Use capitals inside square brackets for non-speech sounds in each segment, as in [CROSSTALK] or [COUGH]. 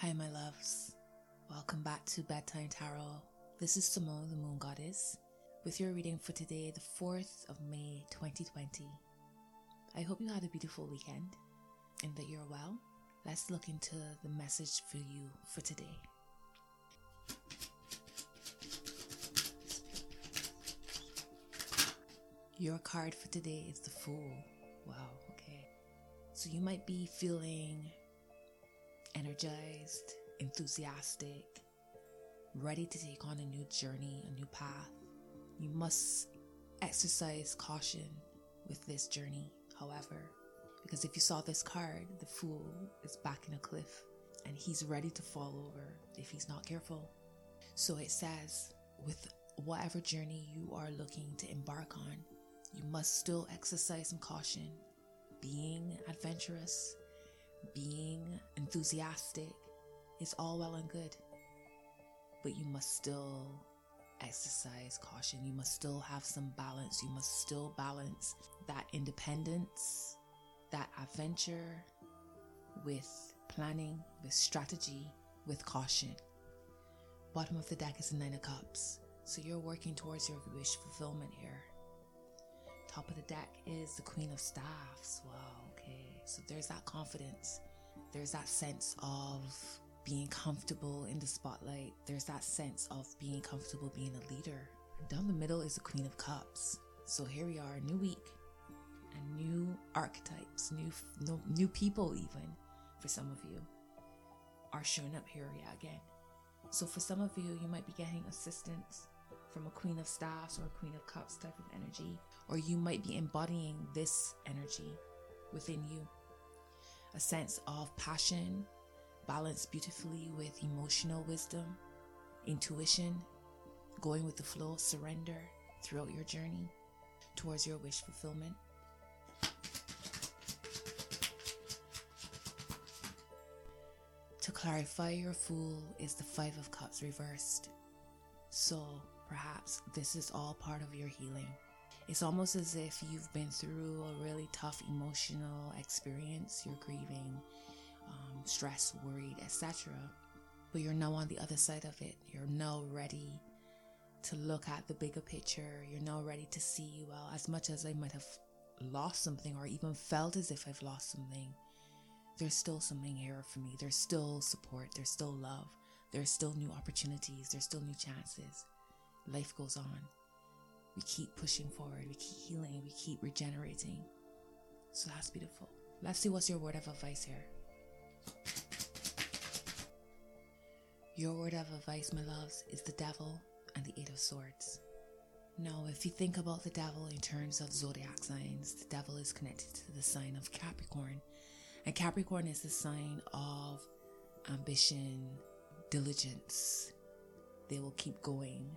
Hi, my loves. Welcome back to Bedtime Tarot. This is Simone, the Moon Goddess, with your reading for today, the 4th of May 2020. I hope you had a beautiful weekend and that you're well. Let's look into the message for you for today. Your card for today is the Fool. Wow, okay. So you might be feeling energized, enthusiastic, ready to take on a new journey, a new path. You must exercise caution with this journey, however, because if you saw this card, the fool is backing a cliff and he's ready to fall over if he's not careful. So it says, with whatever journey you are looking to embark on, you must still exercise some caution, being adventurous, being enthusiastic is all well and good, but you must still exercise caution. You must still have some balance. You must still balance that independence, that adventure with planning, with strategy, with caution. Bottom of the deck is the Nine of Cups. So you're working towards your wish fulfillment here. Top of the deck is the Queen of Staffs. Wow. So there's that confidence. There's that sense of being comfortable in the spotlight. There's that sense of being comfortable being a leader. Down the middle is the Queen of Cups. So here we are, a new week, and new archetypes, new no, new people even for some of you are showing up here again. So for some of you, you might be getting assistance from a Queen of Staffs or a Queen of Cups type of energy, or you might be embodying this energy within you. A sense of passion balanced beautifully with emotional wisdom, intuition, going with the flow, surrender throughout your journey towards your wish fulfillment. To clarify, your fool is the Five of Cups reversed. So perhaps this is all part of your healing. It's almost as if you've been through a really tough emotional experience. You're grieving, um, stressed, worried, etc. But you're now on the other side of it. You're now ready to look at the bigger picture. You're now ready to see, well, as much as I might have lost something or even felt as if I've lost something, there's still something here for me. There's still support. There's still love. There's still new opportunities. There's still new chances. Life goes on. We keep pushing forward. We keep healing. We keep regenerating. So that's beautiful. Let's see what's your word of advice here. Your word of advice, my loves, is the devil and the Eight of Swords. Now, if you think about the devil in terms of zodiac signs, the devil is connected to the sign of Capricorn. And Capricorn is the sign of ambition, diligence. They will keep going.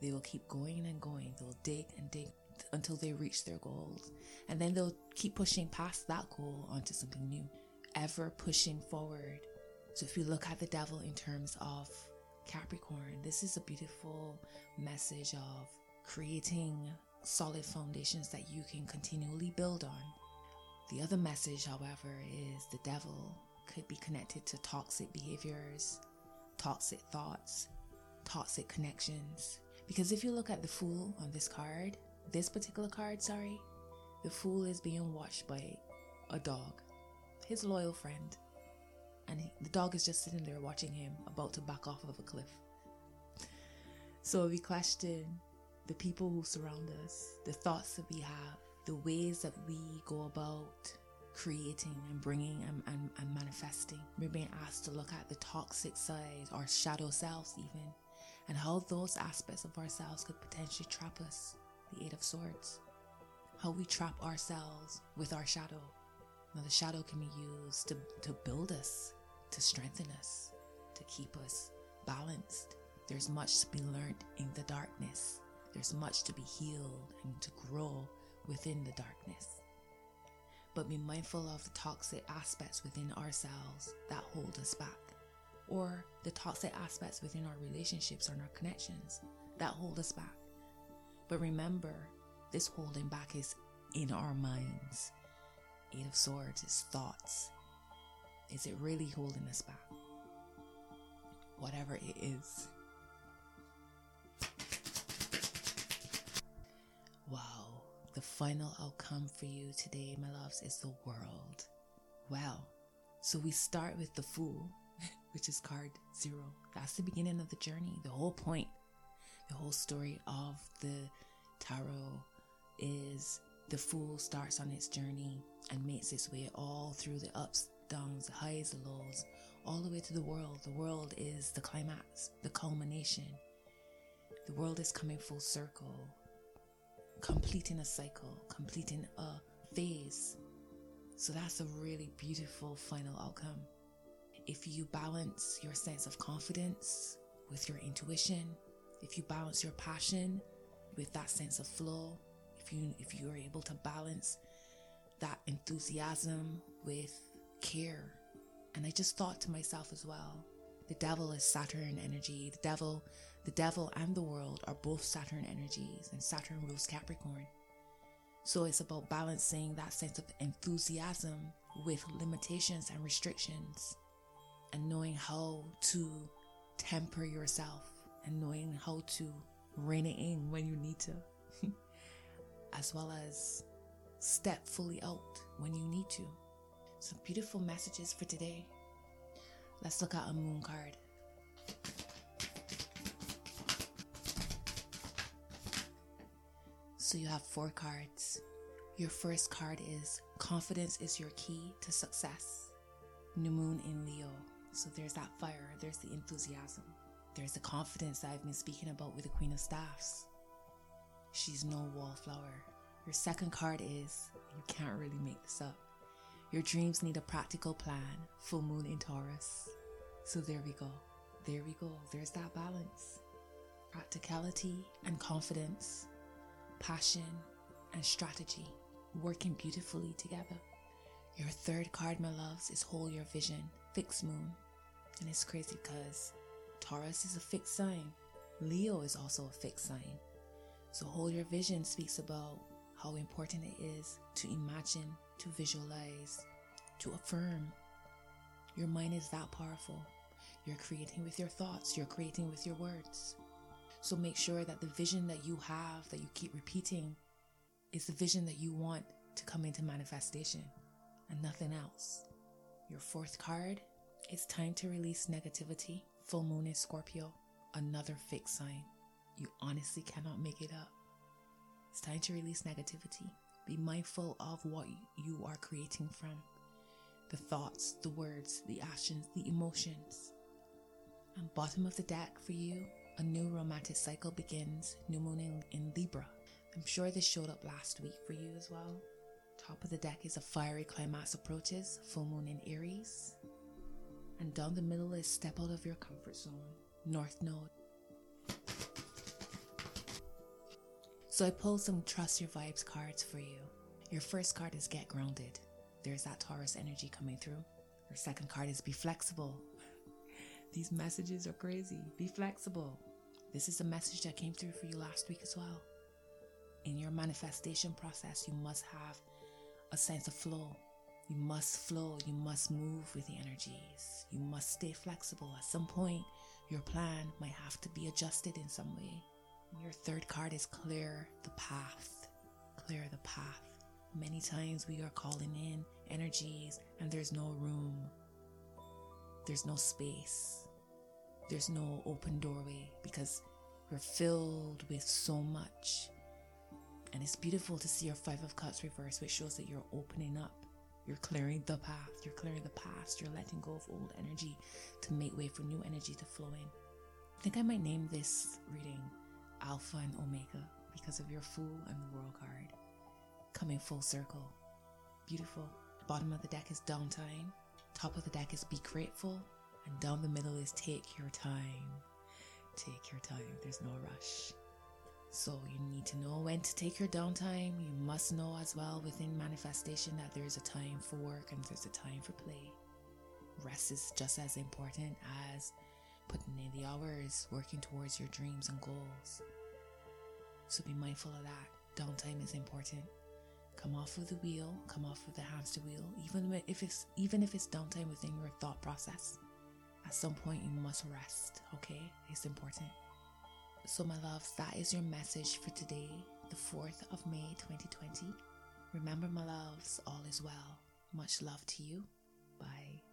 They will keep going and going. They'll dig and dig until they reach their goals. And then they'll keep pushing past that goal onto something new, ever pushing forward. So if you look at the devil in terms of Capricorn, this is a beautiful message of creating solid foundations that you can continually build on. The other message, however, is the devil could be connected to toxic behaviors, toxic thoughts, toxic connections. Because if you look at the fool on this card, this particular card, sorry, the fool is being watched by a dog, his loyal friend. And he, the dog is just sitting there watching him, about to back off of a cliff. So we question the people who surround us, the thoughts that we have, the ways that we go about creating and bringing and, and, and, manifesting. We're being asked to look at the toxic side, our shadow selves, even, and how those aspects of ourselves could potentially trap us. The Eight of Swords. How we trap ourselves with our shadow. Now, the shadow can be used to, to build us, to strengthen us, to keep us balanced. There's much to be learned in the darkness. There's much to be healed and to grow within the darkness. But be mindful of the toxic aspects within ourselves that hold us back, or the toxic aspects within our relationships and our connections that hold us back. But remember, this holding back is in our minds. Eight of Swords is thoughts. Is it really holding us back? whatever it is. Wow, the final outcome for you today, my loves, is the world. Well, so we start with the Fool, which is card zero. That's the beginning of the journey, the whole point, the whole story of the tarot is the Fool starts on its journey and makes its way all through the ups, downs, the highs, the lows, all the way to the world. The world is the climax, the culmination. The world is coming full circle, completing a cycle, completing a phase. So that's a really beautiful final outcome. If you balance your sense of confidence with your intuition, if you balance your passion with that sense of flow, if you if you are able to balance that enthusiasm with care. And I just thought to myself as well, the devil is Saturn energy. The devil, the devil and the world are both Saturn energies, and Saturn rules Capricorn. So it's about balancing that sense of enthusiasm with limitations and restrictions and knowing how to temper yourself and knowing how to rein it in when you need to, [LAUGHS] as well as step fully out when you need to. Some beautiful messages for today. Let's look at a moon card. So you have four cards. Your first card is Confidence is your key to success. New moon in Leo. So there's that fire, there's the enthusiasm, there's the confidence that I've been speaking about with the Queen of Staffs. She's no wallflower. Your second card is you can't really make this up. Your dreams need a practical plan. Full moon in Taurus. So there we go. There we go. There's that balance. Practicality and confidence, passion and strategy working beautifully together. Your third card, my loves, is Hold Your Vision, Fixed Moon. And it's crazy because Taurus is a fixed sign. Leo is also a fixed sign. So Hold Your Vision speaks about how important it is to imagine, to visualize, to affirm. Your mind is that powerful. You're creating with your thoughts, you're creating with your words. So make sure that the vision that you have, that you keep repeating, is the vision that you want to come into manifestation and nothing else. Your fourth card, it's time to release negativity. Full moon in Scorpio, another fixed sign. You honestly cannot make it up. It's time to release negativity. Be mindful of what you are creating from the thoughts, the words, the actions, the emotions. And bottom of the deck for you, a new romantic cycle begins, new moon in, in Libra. I'm sure this showed up last week for you as well. Top of the deck is a fiery climax approaches, full moon in Aries. And down the middle is step out of your comfort zone, North Node. So I pulled some Trust Your Vibes cards for you. Your first card is Get Grounded. There's that Taurus energy coming through. Your second card is Be Flexible. [LAUGHS] These messages are crazy. Be flexible. This is a message that came through for you last week as well. In your manifestation process, you must have a sense of flow. You must flow. You must move with the energies. You must stay flexible. At some point, your plan might have to be adjusted in some way. Your third card is clear the path. Clear the path. Many times we are calling in energies and there's no room. There's no space. There's no open doorway because we're filled with so much. And it's beautiful to see your Five of Cups reverse, which shows that you're opening up. You're clearing the path. You're clearing the past. You're letting go of old energy to make way for new energy to flow in. I think I might name this reading Alpha and Omega because of your Fool and the World card. Coming full circle. Beautiful. Bottom of the deck is downtime. Top of the deck is be grateful. And down the middle is take your time. Take your time. There's no rush. So you need to know when to take your downtime. You must know as well within manifestation that there's a time for work and there's a time for play. Rest is just as important as putting in the hours working towards your dreams and goals. So be mindful of that. Downtime is important. Come off of the wheel, come off of the hamster wheel, even if it's even if it's downtime within your thought process. At some point, you must rest, okay? It's important. So, my loves, that is your message for today, the 4th of May 2020. Remember, my loves, all is well. Much love to you. Bye.